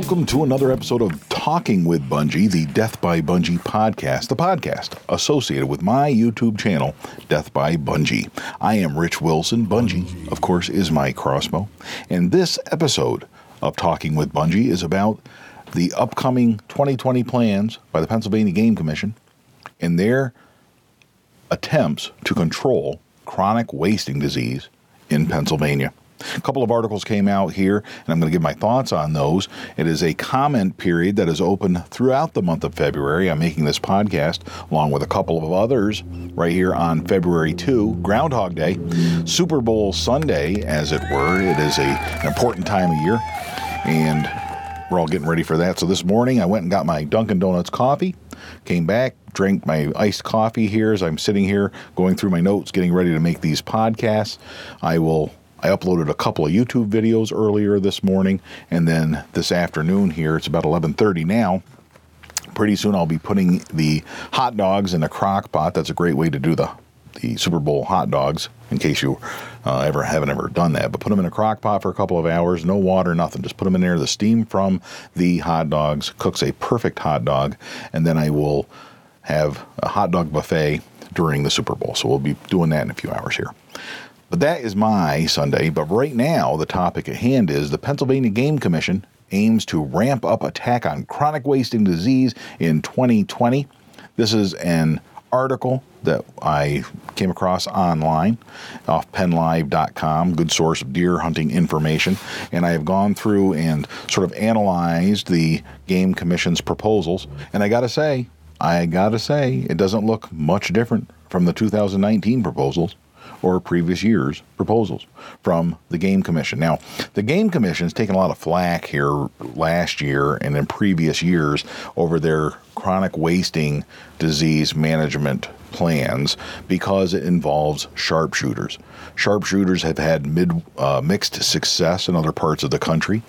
Welcome to another episode of Talking with Bungie, the Death by Bungie podcast, the podcast associated with my YouTube channel, Death by Bungie. I am Rich Wilson. Bungie, of course, is my crossbow. And this episode of Talking with Bungie is about the upcoming 2020 plans by the Pennsylvania Game Commission and their attempts to control chronic wasting disease in Pennsylvania. A couple of articles came out here, and I'm going to give my thoughts on those. It is a comment period that is open throughout the month of February. I'm making this podcast along with a couple of others right here on February 2, Groundhog Day, Super Bowl Sunday, as it were. It is a, an important time of year, and we're all getting ready for that. So this morning, I went and got my Dunkin' Donuts coffee, came back, drank my iced coffee here as I'm sitting here going through my notes, getting ready to make these podcasts. I will I uploaded a couple of YouTube videos earlier this morning, and then this afternoon here, it's about 11:30 now. Pretty soon, I'll be putting the hot dogs in a crock pot. That's a great way to do the the Super Bowl hot dogs. In case you uh, ever haven't ever done that, but put them in a crock pot for a couple of hours, no water, nothing. Just put them in there. The steam from the hot dogs cooks a perfect hot dog, and then I will have a hot dog buffet during the Super Bowl. So we'll be doing that in a few hours here. But that is my Sunday. But right now, the topic at hand is the Pennsylvania Game Commission aims to ramp up attack on chronic wasting disease in 2020. This is an article that I came across online off pennlive.com, good source of deer hunting information. And I have gone through and sort of analyzed the Game Commission's proposals. And I got to say, I got to say, it doesn't look much different from the 2019 proposals or previous year's proposals from the Game Commission. Now, the Game Commission has taken a lot of flack here last year and in previous years over their chronic wasting disease management plans because it involves sharpshooters. Sharpshooters have had mid, uh, mixed success in other parts of the country.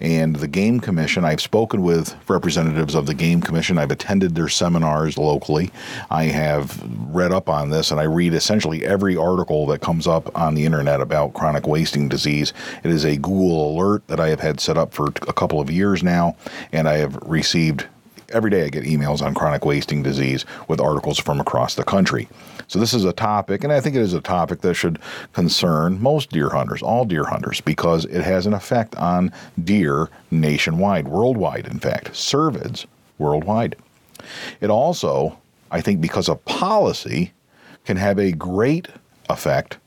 And the Game Commission, I've spoken with representatives of the Game Commission. I've attended their seminars locally. I have read up on this, and I read essentially every article that comes up on the internet about chronic wasting disease. It is a Google alert that I have had set up for a couple of years now, and I have received every day I get emails on chronic wasting disease with articles from across the country. So this is a topic, and I think it is a topic that should concern most deer hunters, all deer hunters, because it has an effect on deer nationwide, worldwide, in fact, cervids worldwide. It also, I think, because of policy, can have a great effect,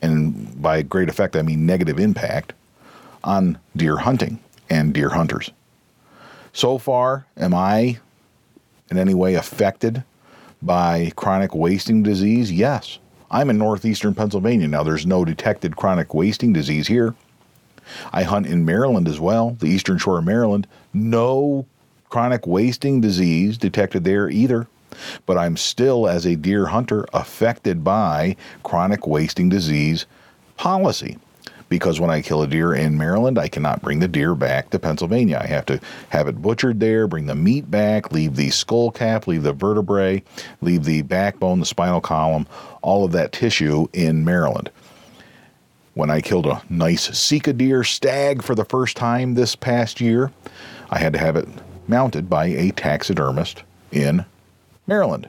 and by great effect I mean negative impact, on deer hunting and deer hunters. So far, am I in any way affected by chronic wasting disease? Yes. I'm in northeastern Pennsylvania. Now, there's no detected chronic wasting disease here. I hunt in Maryland as well, the eastern shore of Maryland. No chronic wasting disease detected there either. But I'm still, as a deer hunter, affected by chronic wasting disease policy because when I kill a deer in Maryland, I cannot bring the deer back to Pennsylvania. I have to have it butchered there, bring the meat back, leave the skull cap, leave the vertebrae, leave the backbone, the spinal column, all of that tissue in Maryland. When I killed a nice Sika deer stag for the first time this past year, I had to have it mounted by a taxidermist in Maryland.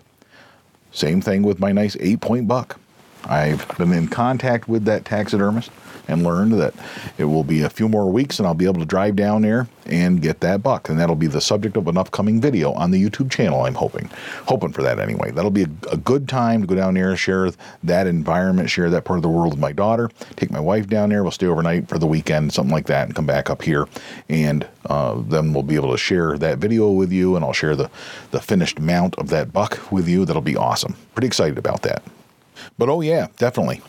Same thing with my nice eight point buck. I've been in contact with that taxidermist and learned that it will be a few more weeks and I'll be able to drive down there and get that buck. And that'll be the subject of an upcoming video on the YouTube channel, I'm hoping. Hoping for that anyway. That'll be a, a good time to go down there share that environment, share that part of the world with my daughter, take my wife down there. We'll stay overnight for the weekend, something like that, and come back up here. And uh, then we'll be able to share that video with you and I'll share the, the finished mount of that buck with you. That'll be awesome. Pretty excited about that. But oh, yeah, definitely.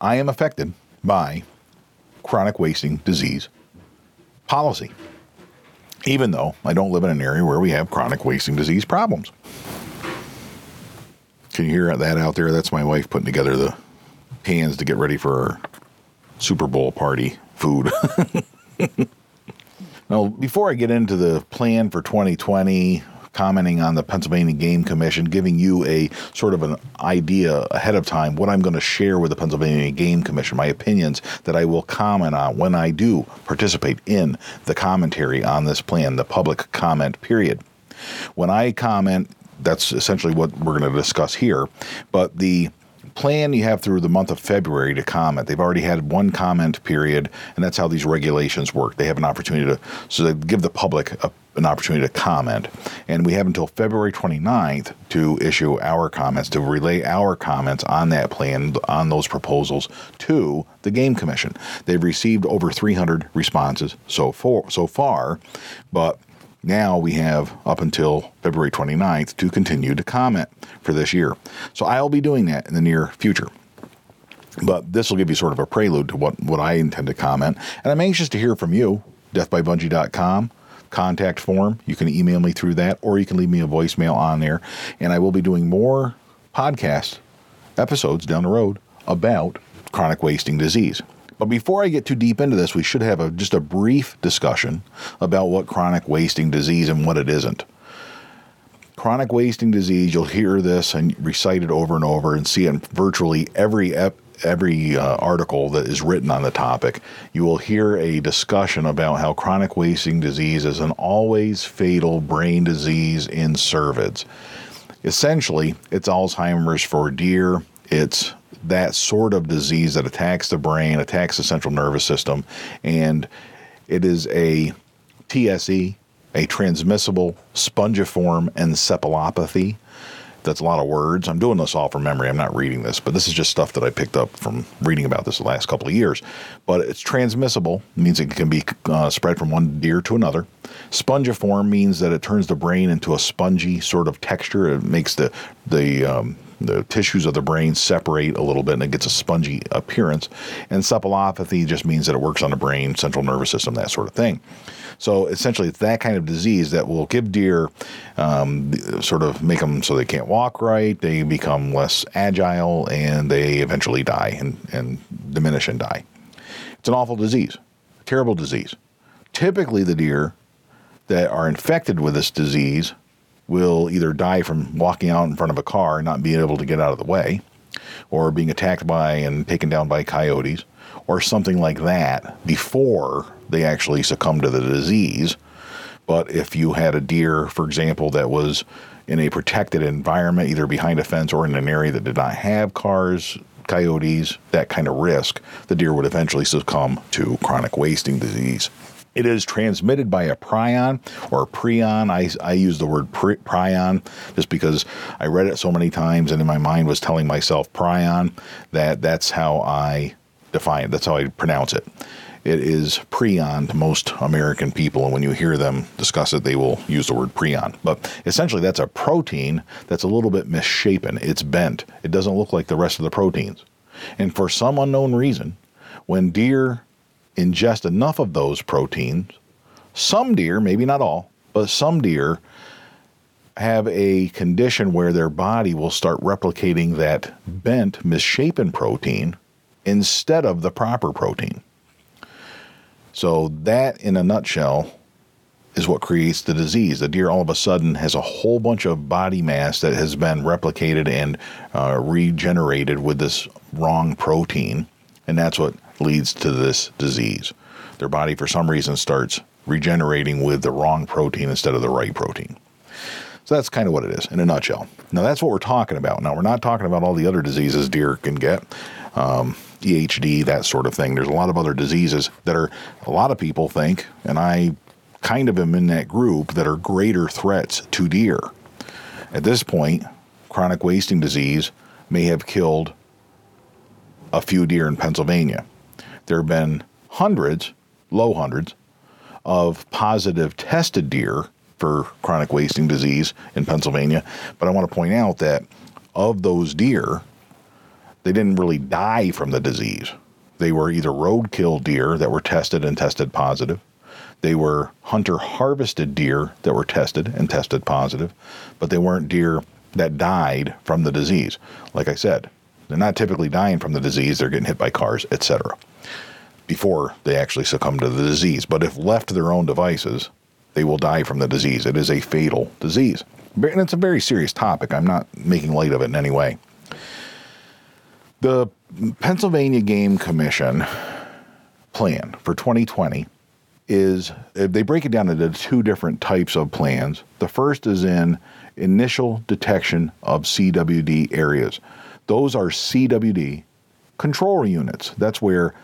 I am affected by chronic wasting disease policy, even though I don't live in an area where we have chronic wasting disease problems. Can you hear that out there? That's my wife putting together the pans to get ready for our Super Bowl party food. now, before I get into the plan for 2020, commenting on the Pennsylvania Game Commission, giving you a sort of an idea ahead of time what I'm going to share with the Pennsylvania Game Commission, my opinions that I will comment on when I do participate in the commentary on this plan, the public comment period. When I comment, that's essentially what we're going to discuss here. But the plan you have through the month of February to comment. They've already had one comment period, and that's how these regulations work. They have an opportunity to, so they give the public a, an opportunity to comment. And we have until February 29th to issue our comments, to relay our comments on that plan, on those proposals to the Game Commission. They've received over 300 responses so so far but now we have up until February 29th to continue to comment for this year. So I'll be doing that in the near future. But this will give you sort of a prelude to what, what I intend to comment. And I'm anxious to hear from you. Deathbybungie.com contact form. You can email me through that, or you can leave me a voicemail on there. And I will be doing more podcast episodes down the road about chronic wasting disease. But before I get too deep into this, we should have a, just a brief discussion about what chronic wasting disease and what it isn't. Chronic wasting disease, you'll hear this and recite it over and over and see it in virtually every ep- every uh, article that is written on the topic, you will hear a discussion about how chronic wasting disease is an always fatal brain disease in cervids. Essentially, it's Alzheimer's for deer. It's that sort of disease that attacks the brain, attacks the central nervous system, and it is a TSE, a transmissible spongiform encephalopathy. That's a lot of words. I'm doing this all from memory. I'm not reading this, but this is just stuff that I picked up from reading about this the last couple of years. But it's transmissible, means it can be uh, spread from one deer to another. Spongiform means that it turns the brain into a spongy sort of texture. It makes the the um, the tissues of the brain separate a little bit and it gets a spongy appearance. And encephalopathy just means that it works on the brain, central nervous system, that sort of thing. So essentially, it's that kind of disease that will give deer um, sort of make them so they can't walk right, they become less agile, and they eventually die and, and diminish and die. It's an awful disease, terrible disease. Typically, the deer that are infected with this disease will either die from walking out in front of a car and not being able to get out of the way, or being attacked by and taken down by coyotes, or something like that before they actually succumb to the disease. But if you had a deer, for example, that was in a protected environment, either behind a fence or in an area that did not have cars, coyotes, that kind of risk, the deer would eventually succumb to chronic wasting disease. It is transmitted by a prion or prion. I, I use the word prion just because I read it so many times and in my mind was telling myself prion that that's how I define it. That's how I pronounce it. It is prion to most American people, and when you hear them discuss it, they will use the word prion. But essentially, that's a protein that's a little bit misshapen. It's bent. It doesn't look like the rest of the proteins. And for some unknown reason, when deer ingest enough of those proteins, some deer, maybe not all, but some deer have a condition where their body will start replicating that bent, misshapen protein instead of the proper protein. So, that in a nutshell is what creates the disease. The deer all of a sudden has a whole bunch of body mass that has been replicated and uh, regenerated with this wrong protein, and that's what leads to this disease. Their body, for some reason, starts regenerating with the wrong protein instead of the right protein. So that's kind of what it is in a nutshell. Now, that's what we're talking about. Now, we're not talking about all the other diseases deer can get, um, EHD, that sort of thing. There's a lot of other diseases that are, a lot of people think, and I kind of am in that group, that are greater threats to deer. At this point, chronic wasting disease may have killed a few deer in Pennsylvania there have been hundreds, low hundreds, of positive tested deer for chronic wasting disease in Pennsylvania. But I want to point out that of those deer, they didn't really die from the disease. They were either roadkill deer that were tested and tested positive. They were hunter harvested deer that were tested and tested positive, but they weren't deer that died from the disease. Like I said, they're not typically dying from the disease, they're getting hit by cars, etc. before they actually succumb to the disease. But if left to their own devices, they will die from the disease. It is a fatal disease. And it's a very serious topic. I'm not making light of it in any way. The Pennsylvania Game Commission plan for 2020 is they break it down into two different types of plans. The first is in initial detection of CWD areas. Those are CWD control units. That's where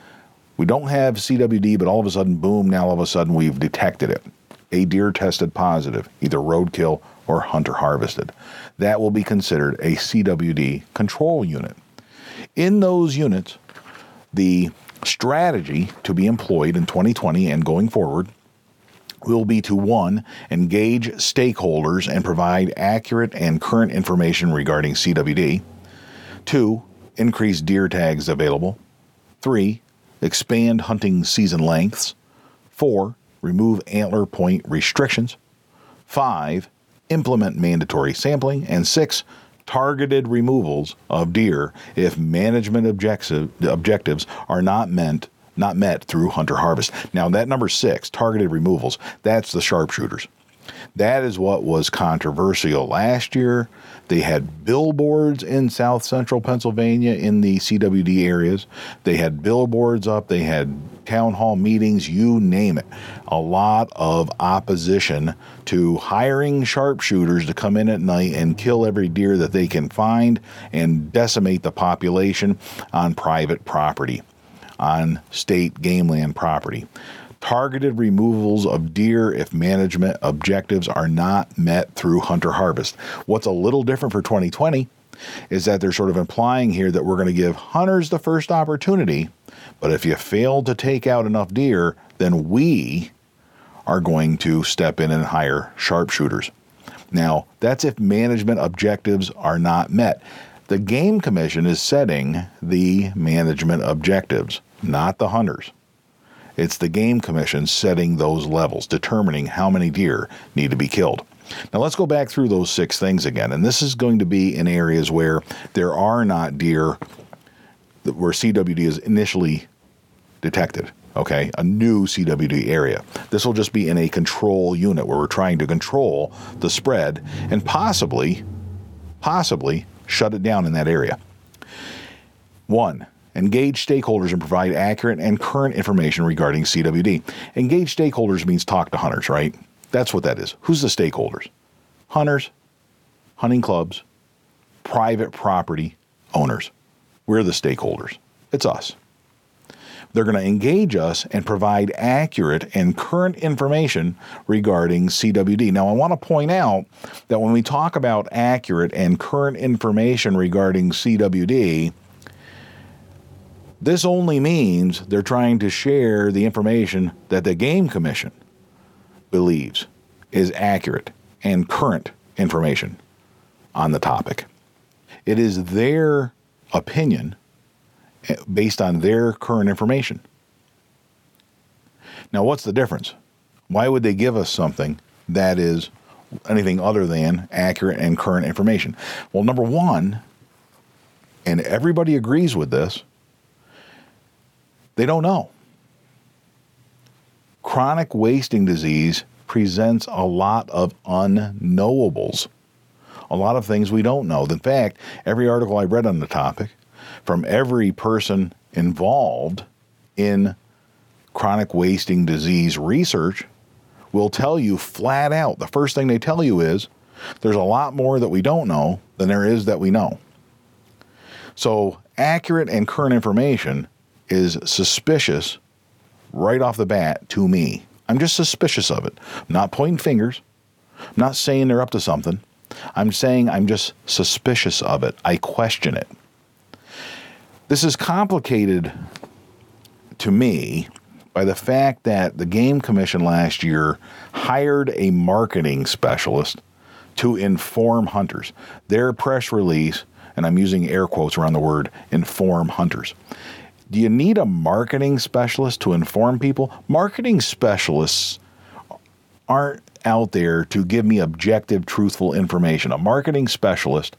we don't have CWD, but all of a sudden, boom, now all of a sudden we've detected it. A deer tested positive, either roadkill or hunter harvested. That will be considered a CWD control unit. In those units, the strategy to be employed in 2020 and going forward will be to one, engage stakeholders and provide accurate and current information regarding CWD. Two, increase deer tags available. Three, expand hunting season lengths. Four, remove antler point restrictions. Five, implement mandatory sampling. And six, targeted removals of deer if management objective, objectives are not meant not met through hunter harvest. Now that number 6, targeted removals, that's the sharpshooters. That is what was controversial last year. They had billboards in south central Pennsylvania in the CWD areas. They had billboards up, they had town hall meetings, you name it. A lot of opposition to hiring sharpshooters to come in at night and kill every deer that they can find and decimate the population on private property, on state game land property targeted removals of deer if management objectives are not met through hunter harvest. What's a little different for 2020 is that they're sort of implying here that we're going to give hunters the first opportunity, but if you fail to take out enough deer, then we are going to step in and hire sharpshooters. Now, that's if management objectives are not met. The Game Commission is setting the management objectives, not the hunters. It's the Game Commission setting those levels, determining how many deer need to be killed. Now let's go back through those six things again. And this is going to be in areas where there are not deer where CWD is initially detected. Okay, a new CWD area. This will just be in a control unit where we're trying to control the spread and possibly, possibly shut it down in that area. One, Engage stakeholders and provide accurate and current information regarding CWD. Engage stakeholders means talk to hunters, right? That's what that is. Who's the stakeholders? Hunters, hunting clubs, private property owners. We're the stakeholders. It's us. They're going to engage us and provide accurate and current information regarding CWD. Now, I want to point out that when we talk about accurate and current information regarding CWD, this only means they're trying to share the information that the Game Commission believes is accurate and current information on the topic. It is their opinion eh, based on their current information. Now, what's the difference? Why would they give us something that is anything other than accurate and current information? Well, number one, and everybody agrees with this, they don't know. Chronic wasting disease presents a lot of unknowables, a lot of things we don't know. In fact, every article I read on the topic from every person involved in chronic wasting disease research will tell you flat out the first thing they tell you is there's a lot more that we don't know than there is that we know. So, accurate and current information is suspicious right off the bat to me. I'm just suspicious of it. I'm not pointing fingers. I'm not saying they're up to something. I'm saying I'm just suspicious of it. I question it. This is complicated to me by the fact that the Game Commission last year hired a marketing specialist to inform hunters. Their press release, and I'm using air quotes around the word inform hunters. Do you need a marketing specialist to inform people? Marketing specialists aren't out there to give me objective, truthful information. A marketing specialist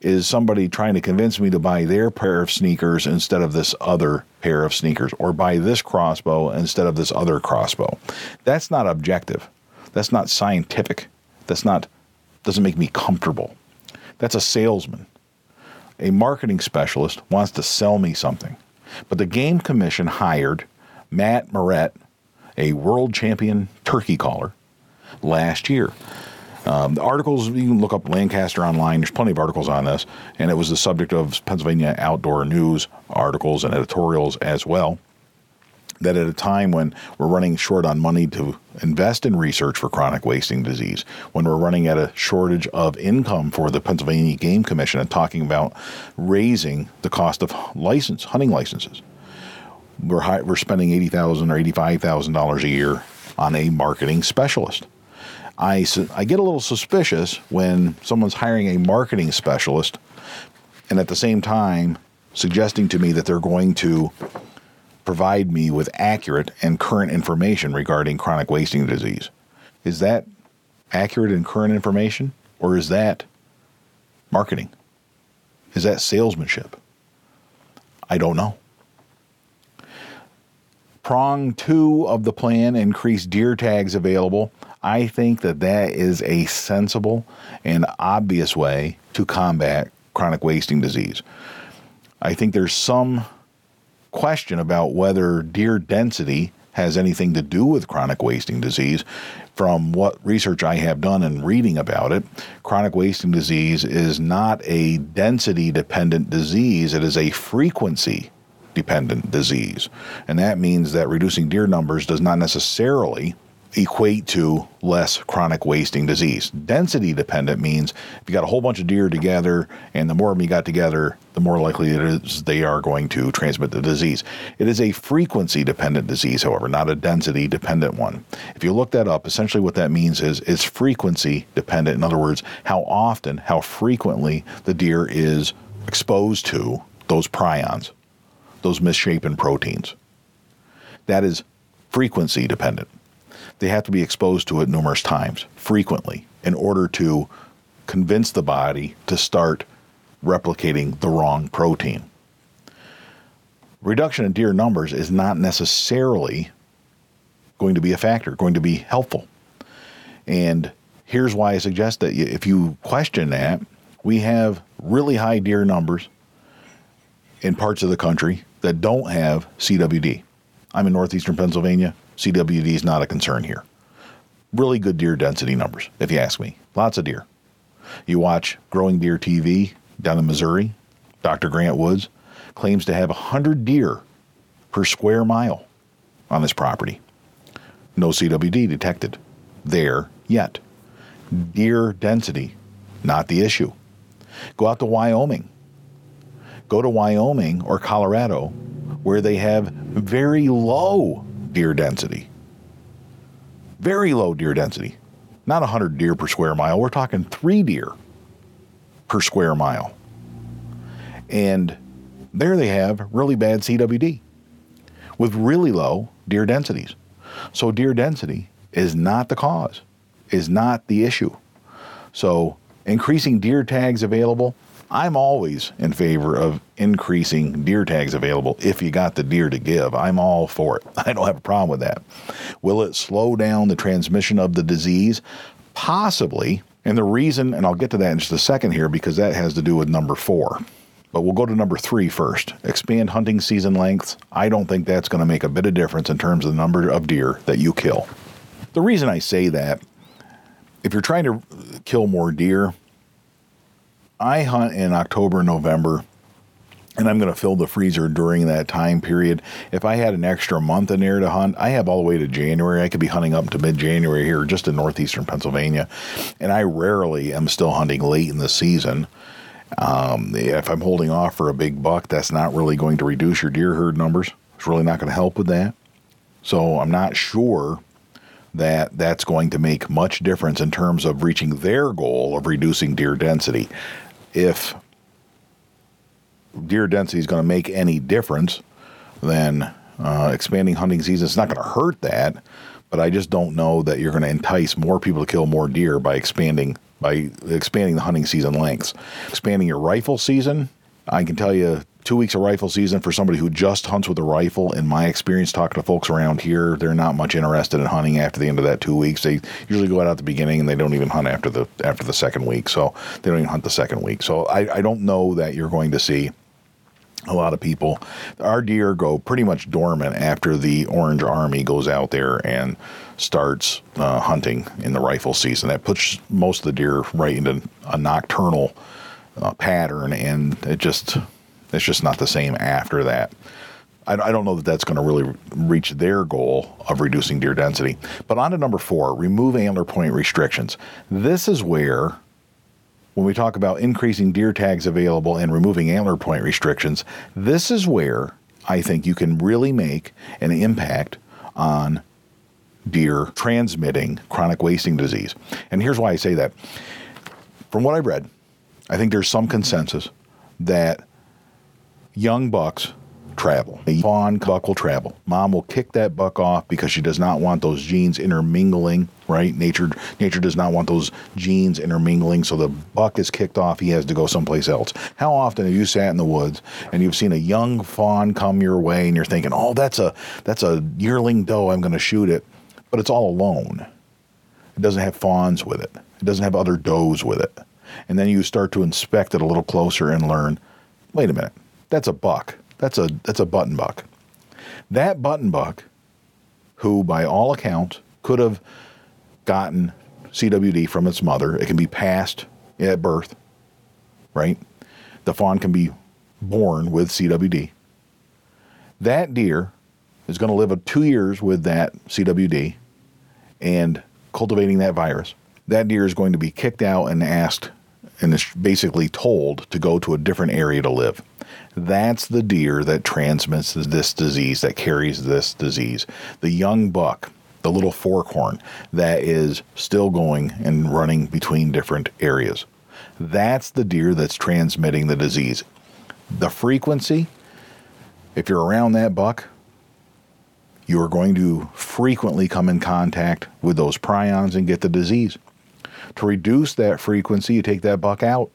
is somebody trying to convince me to buy their pair of sneakers instead of this other pair of sneakers, or buy this crossbow instead of this other crossbow. That's not objective. That's not scientific. That's not doesn't make me comfortable. That's a salesman. A marketing specialist wants to sell me something. But the game commission hired Matt Morrett, a world champion turkey caller, last year. Um, the articles, you can look up Lancaster online. There's plenty of articles on this, and it was the subject of Pennsylvania Outdoor News articles and editorials as well. That at a time when we're running short on money to invest in research for chronic wasting disease, when we're running at a shortage of income for the Pennsylvania Game Commission and talking about raising the cost of license hunting licenses, we're high, we're spending eighty thousand or eighty five thousand dollars a year on a marketing specialist. I, I get a little suspicious when someone's hiring a marketing specialist and at the same time suggesting to me that they're going to provide me with accurate and current information regarding chronic wasting disease. Is that accurate and current information or is that marketing? Is that salesmanship? I don't know. Prong two of the plan increase deer tags available. I think that that is a sensible and obvious way to combat chronic wasting disease. I think there's some question about whether deer density has anything to do with chronic wasting disease. From what research I have done and reading about it, chronic wasting disease is not a density dependent disease, it is a frequency dependent disease. And that means that reducing deer numbers does not necessarily equate to less chronic wasting disease. Density dependent means if you got a whole bunch of deer together and the more of them you got together, the more likely it is they are going to transmit the disease. It is a frequency dependent disease, however, not a density dependent one. If you look that up, essentially what that means is it's frequency dependent. In other words, how often, how frequently the deer is exposed to those prions, those misshapen proteins. That is frequency dependent they have to be exposed to it numerous times, frequently, in order to convince the body to start replicating the wrong protein. Reduction in deer numbers is not necessarily going to be a factor, going to be helpful. And here's why I suggest that if you question that, we have really high deer numbers in parts of the country that don't have CWD. I'm in northeastern Pennsylvania. CWD is not a concern here. Really good deer density numbers, if you ask me. Lots of deer. You watch Growing Deer TV down in Missouri, Dr. Grant Woods claims to have 100 deer per square mile on this property. No CWD detected there yet. Deer density, not the issue. Go out to Wyoming. Go to Wyoming or Colorado where they have very low deer density. Very low deer density. Not 100 deer per square mile. We're talking three deer per square mile. And there they have really bad CWD with really low deer densities. So, deer density is not the cause, is not the issue. So, increasing deer tags available I'm always in favor of increasing deer tags available if you got the deer to give. I'm all for it. I don't have a problem with that. Will it slow down the transmission of the disease? Possibly. And the reason, and I'll get to that in just a second here because that has to do with number four. But we'll go to number three first. Expand hunting season lengths. I don't think that's going to make a bit of difference in terms of the number of deer that you kill. The reason I say that, if you're trying to kill more deer, I hunt in October, November, and I'm going to fill the freezer during that time period. If I had an extra month in there to hunt, I have all the way to January. I could be hunting up to mid January here, just in northeastern Pennsylvania. And I rarely am still hunting late in the season. Um, if I'm holding off for a big buck, that's not really going to reduce your deer herd numbers. It's really not going to help with that. So I'm not sure that that's going to make much difference in terms of reaching their goal of reducing deer density if deer density is going to make any difference, then uh, expanding hunting season is not going to hurt that. But I just don't know that you're going to entice more people to kill more deer by expanding by expanding the hunting season lengths. Expanding your rifle season, I can tell you two weeks of rifle season for somebody who just hunts with a rifle. In my experience, talking to folks around here, they're not much interested in hunting after the end of that two weeks. They usually go out at the beginning and they don't even hunt after the after the second week. So they don't even hunt the second week. So I, I don't know that you're going to see a lot of people. Our deer go pretty much dormant after the Orange Army goes out there and starts uh, hunting in the rifle season. That puts most of the deer right into a nocturnal uh, pattern, and it just it's just not the same after that. I, I don't know that that's going to really reach their goal of reducing deer density. But on to number four: remove antler point restrictions. This is where when we talk about increasing deer tags available and removing antler point restrictions, this is where I think you can really make an impact on deer transmitting chronic wasting disease. And here's why I say that. From what I've read, I think there's some consensus that young bucks travel. A fawn buck will travel. Mom will kick that buck off because she does not want those genes intermingling, right? Nature nature does not want those genes intermingling, so the buck is kicked off, he has to go someplace else. How often have you sat in the woods and you've seen a young fawn come your way and you're thinking, "Oh, that's a that's a yearling doe, I'm going to shoot it." But it's all alone. It doesn't have fawns with it. It doesn't have other does with it. And then you start to inspect it a little closer and learn, "Wait a minute. That's a buck." That's a that's a button buck. That button buck, who by all accounts could have gotten CWD from its mother, it can be passed at birth, right? The fawn can be born with CWD. That deer is going to live two years with that CWD and cultivating that virus. That deer is going to be kicked out and asked and is basically told to go to a different area to live. That's the deer that transmits this disease, that carries this disease. The young buck, the little forkhorn that is still going and running between different areas. That's the deer that's transmitting the disease. The frequency, if you're around that buck, you are going to frequently come in contact with those prions and get the disease. To reduce that frequency, you take that buck out.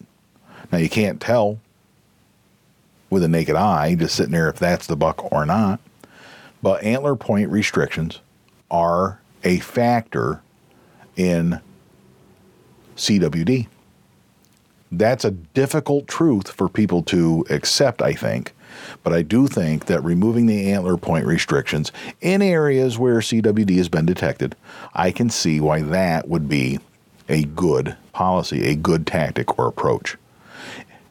Now, you can't tell with a naked eye, just sitting there if that's the buck or not. But antler point restrictions are a factor in CWD. That's a difficult truth for people to accept, I think. But I do think that removing the antler point restrictions in areas where CWD has been detected, I can see why that would be a good policy, a good tactic or approach.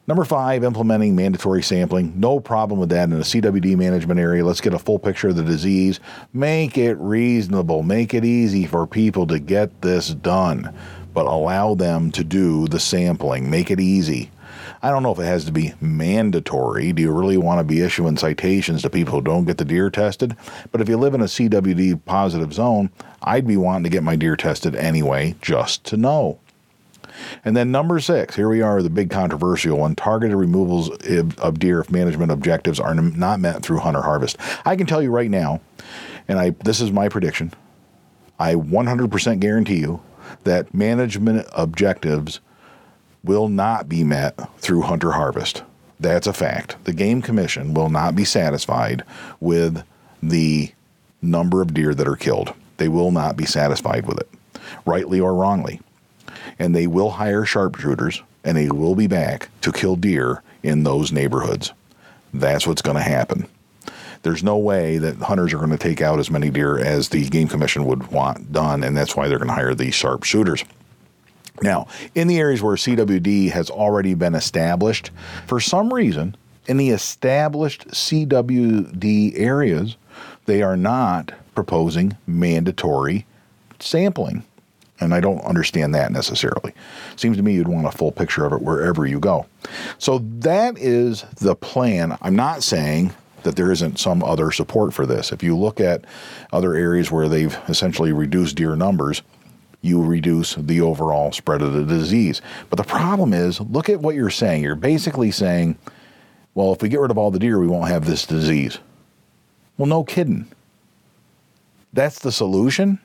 Number five, implementing mandatory sampling. No problem with that in a CWD management area. Let's get a full picture of the disease. Make it reasonable. Make it easy for people to get this done, but allow them to do the sampling. Make it easy. I don't know if it has to be mandatory. Do you really want to be issuing citations to people who don't get the deer tested? But if you live in a CWD positive zone, I'd be wanting to get my deer tested anyway, just to know. And then number six, here we are, the big controversial one targeted removals of deer if management objectives are not met through hunter harvest. I can tell you right now, and I this is my prediction, I 100% guarantee you that management objectives will not be met through hunter harvest. That's a fact. The Game Commission will not be satisfied with the number of deer that are killed. They will not be satisfied with it, rightly or wrongly and they will hire sharpshooters and they will be back to kill deer in those neighborhoods. That's what's going to happen. There's no way that hunters are going to take out as many deer as the Game Commission would want done, and that's why they're going to hire these sharpshooters. Now, in the areas where CWD has already been established, for some reason, in the established CWD areas, they are not proposing mandatory sampling. And I don't understand that necessarily. Seems to me you'd want a full picture of it wherever you go. So that is the plan. I'm not saying that there isn't some other support for this. If you look at other areas where they've essentially reduced deer numbers, you reduce the overall spread of the disease. But the problem is, look at what you're saying. You're basically saying, well, if we get rid of all the deer, we won't have this disease. Well, no kidding. That's the solution?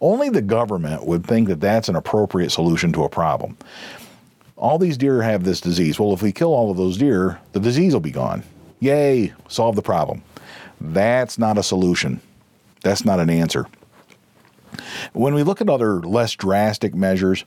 Only the government would think that that's an appropriate solution to a problem. all these deer have this disease. Well, if we kill all of those deer, the disease will be gone. Yay, solve the problem. That's not a solution. That's not an answer. When we look at other less drastic measures,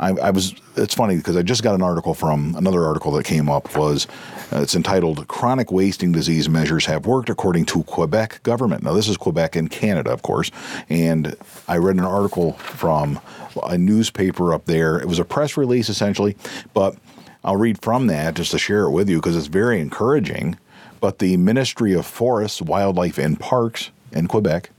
I, I was. It's funny because I just got an article from another article that came up. Was uh, it's entitled "Chronic Wasting Disease Measures Have Worked According to Quebec Government." Now this is Quebec in Canada, of course, and I read an article from a newspaper up there. It was a press release essentially, but I'll read from that just to share it with you because it's very encouraging. But the Ministry of Forests, Wildlife, and Parks in Quebec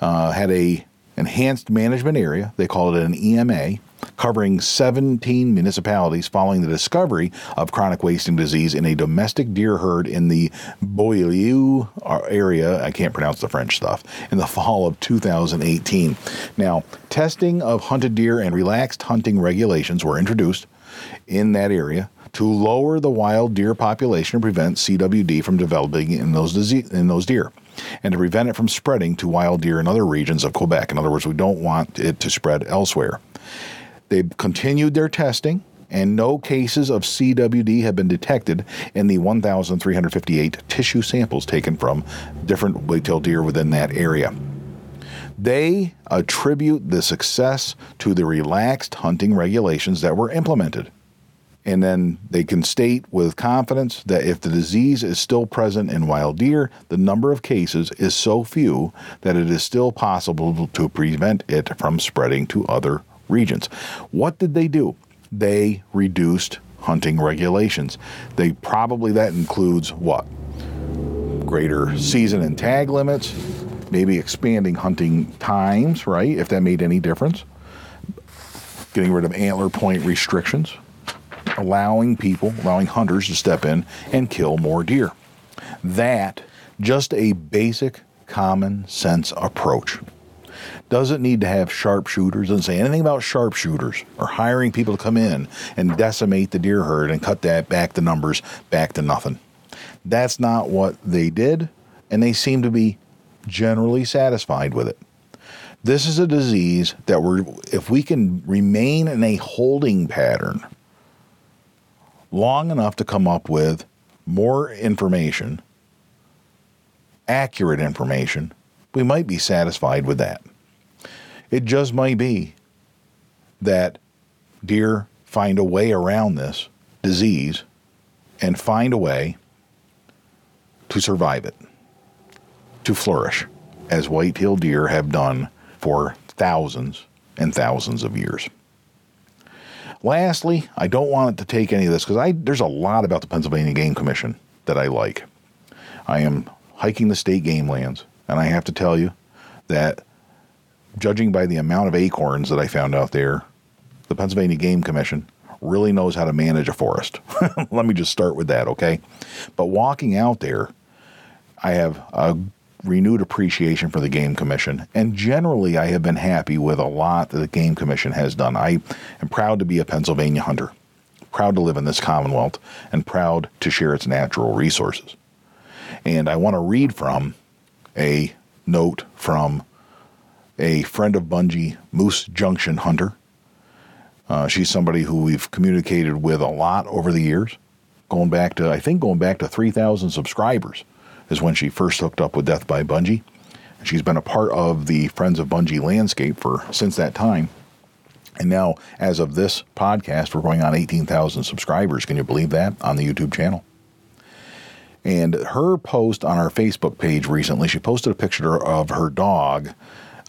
uh, had a enhanced management area. They call it an EMA, covering 17 municipalities following the discovery of chronic wasting disease in a domestic deer herd in the Beaulieu uh, area. I can't pronounce the French stuff. In the fall of 2018. Now, testing of hunted deer and relaxed hunting regulations were introduced in that area to lower the wild deer population and prevent CWD from developing in those disease, in those deer and to prevent it from spreading to wild deer in other regions of Quebec. In other words, we don't want it to spread elsewhere. They've continued their testing, and no cases of CWD have been detected in the 1,358 tissue samples taken from different whitetail deer within that area. They attribute the success to the relaxed hunting regulations that were implemented. And then they can state with confidence that if the disease is still present in wild deer, the number of cases is so few that it is still possible to prevent it from spreading to other regions. What did they do? They reduced hunting regulations. They probably that includes what? Greater season and tag limits, maybe expanding hunting times, right? If that made any difference. Getting rid of antler point restrictions allowing people, allowing hunters to step in and kill more deer. That, just a basic common sense approach. Doesn't need to have sharpshooters, doesn't say anything about sharpshooters or hiring people to come in and decimate the deer herd and cut that back the numbers back to nothing. That's not what they did, and they seem to be generally satisfied with it. This is a disease that we're, if we can remain in a holding pattern long enough to come up with more information, accurate information, we might be satisfied with that. It just might be that deer find a way around this disease and find a way to survive it, to flourish, as white-tailed deer have done for thousands and thousands of years. Lastly, I don't want it to take any of this because there's a lot about the Pennsylvania Game Commission that I like. I am hiking the state game lands, and I have to tell you that judging by the amount of acorns that I found out there, the Pennsylvania Game Commission really knows how to manage a forest. Let me just start with that, okay? But walking out there, I have a renewed appreciation for the Game Commission. And generally, I have been happy with a lot that the Game Commission has done. I am proud to be a Pennsylvania hunter, proud to live in this Commonwealth, and proud to share its natural resources. And I want to read from a note from a friend of Bungie, Moose Junction Hunter. Uh, she's somebody who we've communicated with a lot over the years, going back to, I think, going back to 3,000 subscribers is when she first hooked up with Death by Bungie. She's been a part of the Friends of Bungie landscape for since that time. And now, as of this podcast, we're going on 18,000 subscribers. Can you believe that on the YouTube channel? And her post on our Facebook page recently, she posted a picture of her dog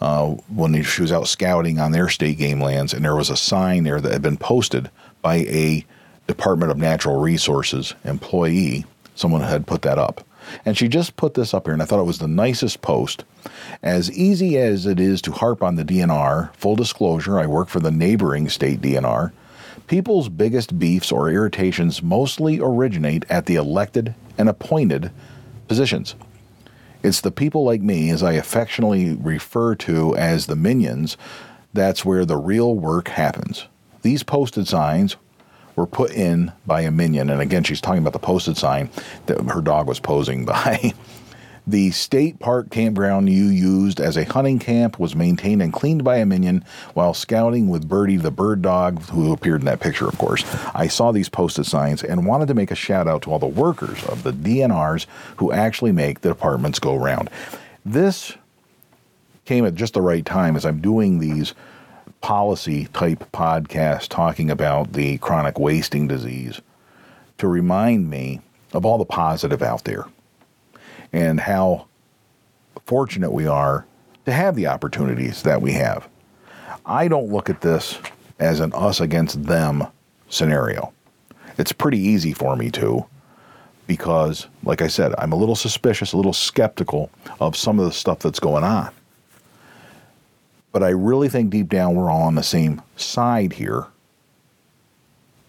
uh, when she was out scouting on their state game lands, and there was a sign there that had been posted by a Department of Natural Resources employee. Someone had put that up. And she just put this up here, and I thought it was the nicest post. As easy as it is to harp on the DNR, full disclosure, I work for the neighboring state DNR. People's biggest beefs or irritations mostly originate at the elected and appointed positions. It's the people like me, as I affectionately refer to as the minions, that's where the real work happens. These posted signs were put in by a minion. And again, she's talking about the posted sign that her dog was posing by. The state park campground you used as a hunting camp was maintained and cleaned by a minion while scouting with Birdie the bird dog, who appeared in that picture, of course. I saw these posted signs and wanted to make a shout out to all the workers of the DNRs who actually make the departments go round. This came at just the right time as I'm doing these policy type podcast talking about the chronic wasting disease to remind me of all the positive out there and how fortunate we are to have the opportunities that we have. I don't look at this as an us against them scenario. It's pretty easy for me to because, like I said, I'm a little suspicious, a little skeptical of some of the stuff that's going on. But I really think deep down we're all on the same side here.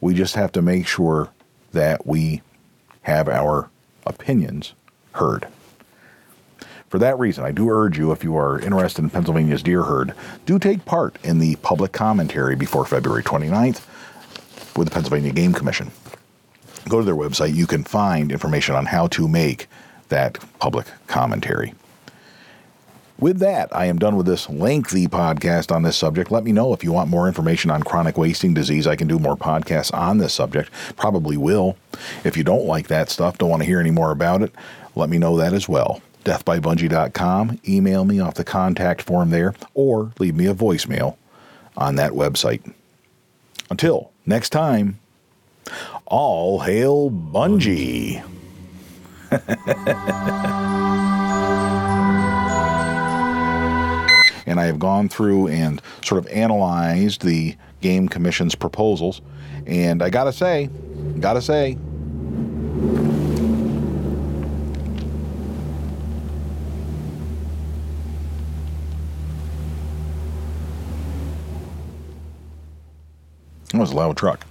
We just have to make sure that we have our opinions heard. For that reason, I do urge you, if you are interested in Pennsylvania's deer herd, do take part in the public commentary before February 29th with the Pennsylvania Game Commission. Go to their website. You can find information on how to make that public commentary. With that, I am done with this lengthy podcast on this subject. Let me know if you want more information on chronic wasting disease. I can do more podcasts on this subject. Probably will. If you don't like that stuff, don't want to hear any more about it, let me know that as well. Deathbybungie.com. Email me off the contact form there or leave me a voicemail on that website. Until next time, all hail Bungie. and I have gone through and sort of analyzed the Game Commission's proposals. And I gotta say, gotta say, That was a loud truck.